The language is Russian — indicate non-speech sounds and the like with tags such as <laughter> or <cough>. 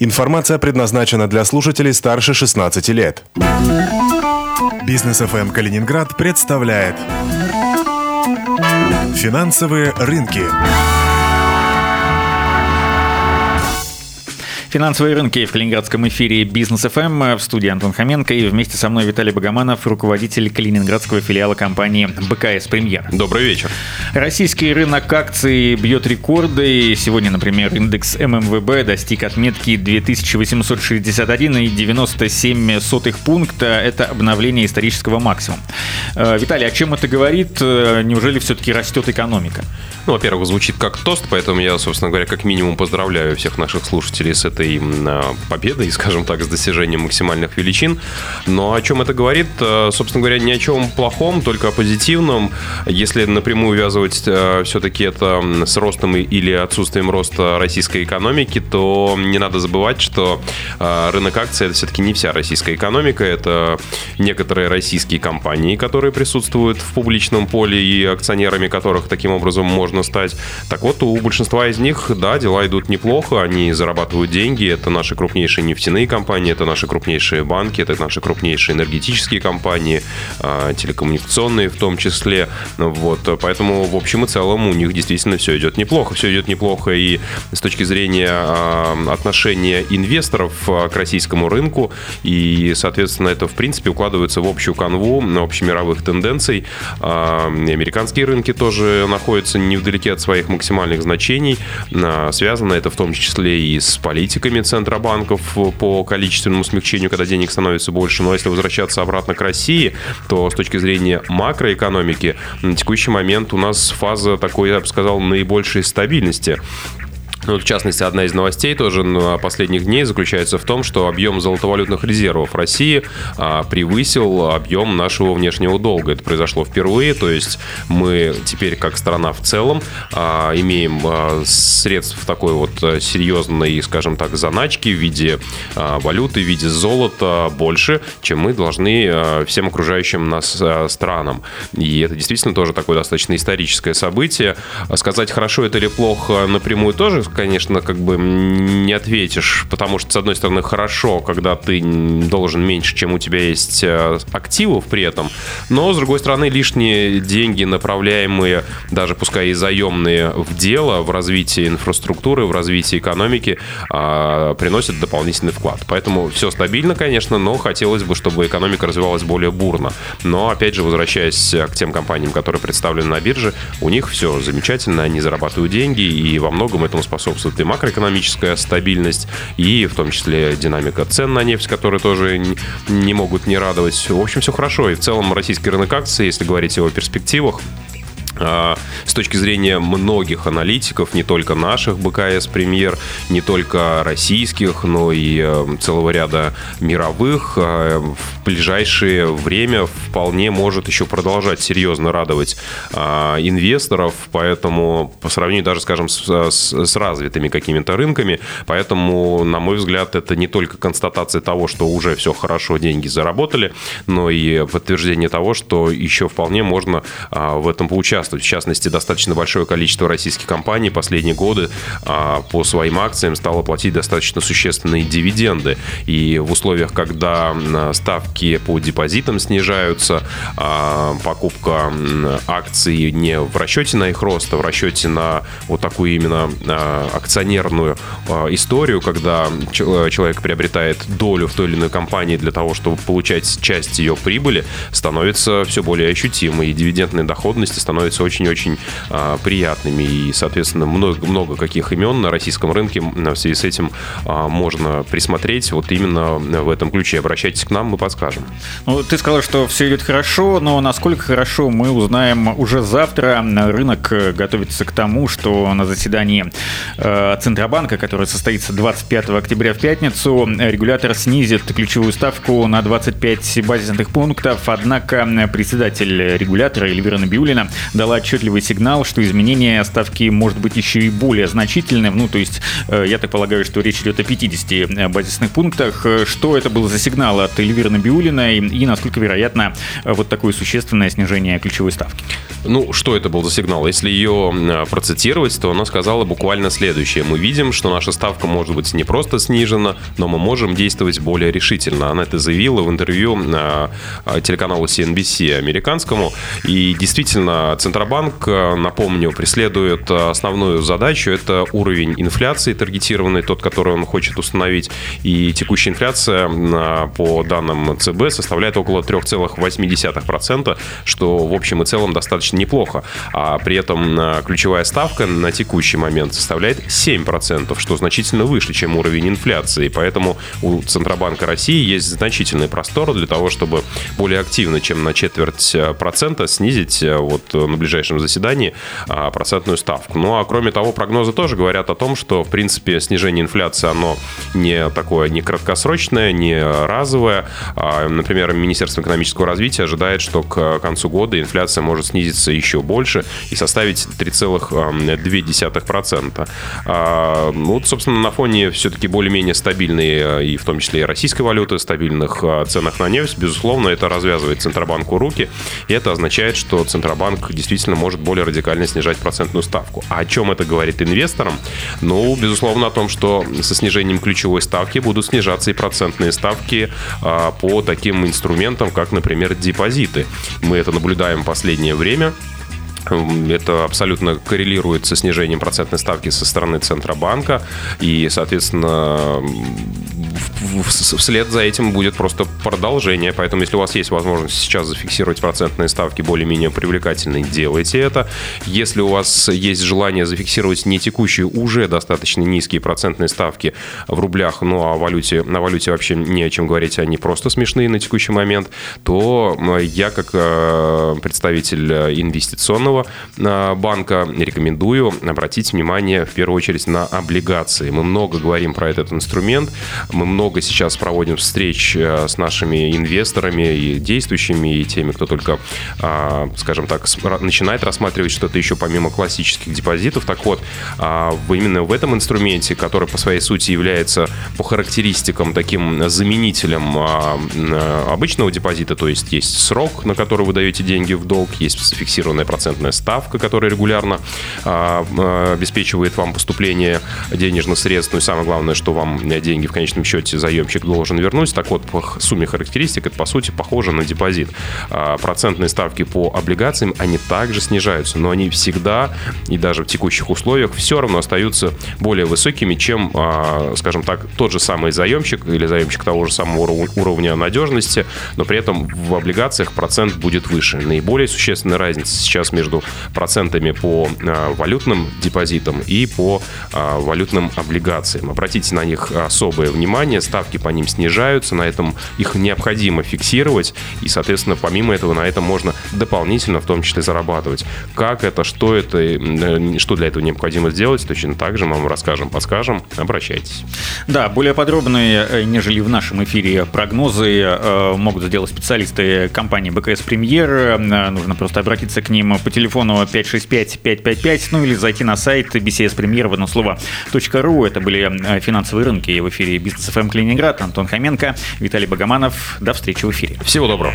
Информация предназначена для слушателей старше 16 лет. Бизнес ФМ Калининград представляет финансовые рынки. Финансовые рынки в Калининградском эфире Бизнес ФМ в студии Антон Хоменко и вместе со мной Виталий Богоманов, руководитель калининградского филиала компании БКС Премьер. Добрый вечер. Российский рынок акций бьет рекорды. Сегодня, например, индекс ММВБ достиг отметки 2861,97 пункта. Это обновление исторического максимума. Э, Виталий, о чем это говорит? Э, неужели все-таки растет экономика? Ну, во-первых, звучит как тост, поэтому я, собственно говоря, как минимум поздравляю всех наших слушателей с этой а, победой, <laughs> скажем так, с достижением максимальных величин. Но о чем это говорит? А, собственно говоря, ни о чем плохом, только о позитивном. Если напрямую увязывать а, все-таки это с ростом или отсутствием роста российской экономики, то не надо забывать, что рынок акций это все-таки не вся российская экономика, это некоторые российские компании, которые присутствуют в публичном поле и акционерами которых таким образом можно стать. Так вот, у большинства из них, да, дела идут неплохо, они зарабатывают деньги, это наши крупнейшие нефтяные компании, это наши крупнейшие банки, это наши крупнейшие энергетические компании, а, телекоммуникационные в том числе. Вот, поэтому в общем и целом у них действительно все идет неплохо. Все идет неплохо и с точки зрения а, отношения инвесторов а, к российскому рынку, и, соответственно, это, в принципе, укладывается в общую канву общемировых тенденций. Американские рынки тоже находятся не в недалеки от своих максимальных значений. Связано это в том числе и с политиками центробанков по количественному смягчению, когда денег становится больше. Но если возвращаться обратно к России, то с точки зрения макроэкономики на текущий момент у нас фаза такой, я бы сказал, наибольшей стабильности. Ну, в частности, одна из новостей тоже на последних дней заключается в том, что объем золотовалютных резервов России а, превысил объем нашего внешнего долга. Это произошло впервые, то есть мы теперь как страна в целом а, имеем а, средств такой вот серьезной, скажем так, заначки в виде а, валюты, в виде золота больше, чем мы должны а, всем окружающим нас а, странам. И это действительно тоже такое достаточно историческое событие. Сказать, хорошо это или плохо напрямую тоже конечно, как бы не ответишь, потому что, с одной стороны, хорошо, когда ты должен меньше, чем у тебя есть э, активов при этом, но, с другой стороны, лишние деньги, направляемые, даже пускай и заемные, в дело, в развитие инфраструктуры, в развитие экономики, а, приносят дополнительный вклад. Поэтому все стабильно, конечно, но хотелось бы, чтобы экономика развивалась более бурно. Но, опять же, возвращаясь к тем компаниям, которые представлены на бирже, у них все замечательно, они зарабатывают деньги, и во многом этому способствует способствует и макроэкономическая стабильность, и в том числе динамика цен на нефть, которые тоже не могут не радовать. В общем, все хорошо. И в целом российский рынок акций, если говорить о перспективах, с точки зрения многих аналитиков, не только наших БКС премьер, не только российских, но и э, целого ряда мировых, а, в ближайшее время вполне может еще продолжать серьезно радовать а, инвесторов, поэтому по сравнению даже, скажем, с, с, с развитыми какими-то рынками, поэтому, на мой взгляд, это не только констатация того, что уже все хорошо, деньги заработали, но и подтверждение того, что еще вполне можно в этом поучаствовать участвовать. В частности, достаточно большое количество российских компаний последние годы а, по своим акциям стало платить достаточно существенные дивиденды. И в условиях, когда ставки по депозитам снижаются, а, покупка акций не в расчете на их рост, а в расчете на вот такую именно а, акционерную историю, когда человек приобретает долю в той или иной компании для того, чтобы получать часть ее прибыли, становится все более ощутимой, и дивидендная доходность становится становятся очень-очень а, приятными. И, соответственно, много, много каких имен на российском рынке в связи с этим а, можно присмотреть вот именно в этом ключе. Обращайтесь к нам, мы подскажем. Ну, ты сказал, что все идет хорошо, но насколько хорошо мы узнаем уже завтра. Рынок готовится к тому, что на заседании э, Центробанка, которое состоится 25 октября в пятницу, регулятор снизит ключевую ставку на 25 базисных пунктов. Однако председатель регулятора Эльвира Набиулина дала дала отчетливый сигнал, что изменение ставки может быть еще и более значительным. Ну, то есть, я так полагаю, что речь идет о 50 базисных пунктах. Что это был за сигнал от Эльвиры Набиулиной и насколько вероятно вот такое существенное снижение ключевой ставки? Ну, что это был за сигнал? Если ее процитировать, то она сказала буквально следующее. Мы видим, что наша ставка может быть не просто снижена, но мы можем действовать более решительно. Она это заявила в интервью на телеканалу CNBC американскому. И действительно, Центробанк, напомню, преследует основную задачу. Это уровень инфляции таргетированный, тот, который он хочет установить. И текущая инфляция, по данным ЦБ, составляет около 3,8%, что в общем и целом достаточно неплохо. А при этом ключевая ставка на текущий момент составляет 7%, что значительно выше, чем уровень инфляции. Поэтому у Центробанка России есть значительный простор для того, чтобы более активно, чем на четверть э, процента, снизить э, вот э, ближайшем заседании а, процентную ставку. Ну а кроме того, прогнозы тоже говорят о том, что в принципе снижение инфляции, оно не такое, не краткосрочное, не разовое. А, например, Министерство экономического развития ожидает, что к концу года инфляция может снизиться еще больше и составить 3,2%. А, ну, вот, собственно, на фоне все-таки более-менее стабильной и в том числе и российской валюты, стабильных ценах на нефть, безусловно, это развязывает Центробанку руки, и это означает, что Центробанк действительно может более радикально снижать процентную ставку. А о чем это говорит инвесторам? Ну, безусловно, о том, что со снижением ключевой ставки будут снижаться и процентные ставки а, по таким инструментам, как, например, депозиты. Мы это наблюдаем в последнее время. Это абсолютно коррелирует со снижением процентной ставки со стороны Центробанка. И, соответственно, вслед за этим будет просто продолжение. Поэтому, если у вас есть возможность сейчас зафиксировать процентные ставки более-менее привлекательные, делайте это. Если у вас есть желание зафиксировать не текущие, уже достаточно низкие процентные ставки в рублях, ну а валюте, на валюте вообще не о чем говорить, они просто смешные на текущий момент, то я, как э, представитель инвестиционного э, банка, рекомендую обратить внимание в первую очередь на облигации. Мы много говорим про этот инструмент, мы много сейчас проводим встреч э, с нашими инвесторами и действующими, и теми, кто только, а, скажем так, начинает рассматривать что-то еще помимо классических депозитов. Так вот, а, именно в этом инструменте, который по своей сути является по характеристикам таким заменителем а, обычного депозита, то есть есть срок, на который вы даете деньги в долг, есть фиксированная процентная ставка, которая регулярно обеспечивает вам поступление денежных средств, ну и самое главное, что вам деньги в конечном счете заемщик должен вернуть. Так вот, по сумме характеристик это, по сути, похоже на депозит. А, процентные ставки по облигациям, они также снижаются, но они всегда, и даже в текущих условиях, все равно остаются более высокими, чем, а, скажем так, тот же самый заемщик или заемщик того же самого уровня надежности, но при этом в облигациях процент будет выше. Наиболее существенная разница сейчас между процентами по а, валютным депозитам и по валютным облигациям. Обратите на них особое внимание ставки по ним снижаются, на этом их необходимо фиксировать, и, соответственно, помимо этого на этом можно дополнительно в том числе зарабатывать. Как это, что это, э, что для этого необходимо сделать, точно так же мы вам расскажем, подскажем. Обращайтесь. Да, более подробные, э, нежели в нашем эфире, прогнозы э, могут сделать специалисты компании БКС Премьер. Нужно просто обратиться к ним по телефону 565-555, ну или зайти на сайт BCS Премьер в одно слово .ру. Это были финансовые рынки в эфире Бизнес ФМ Калининград. Антон Хоменко, Виталий Богоманов. До встречи в эфире. Всего доброго.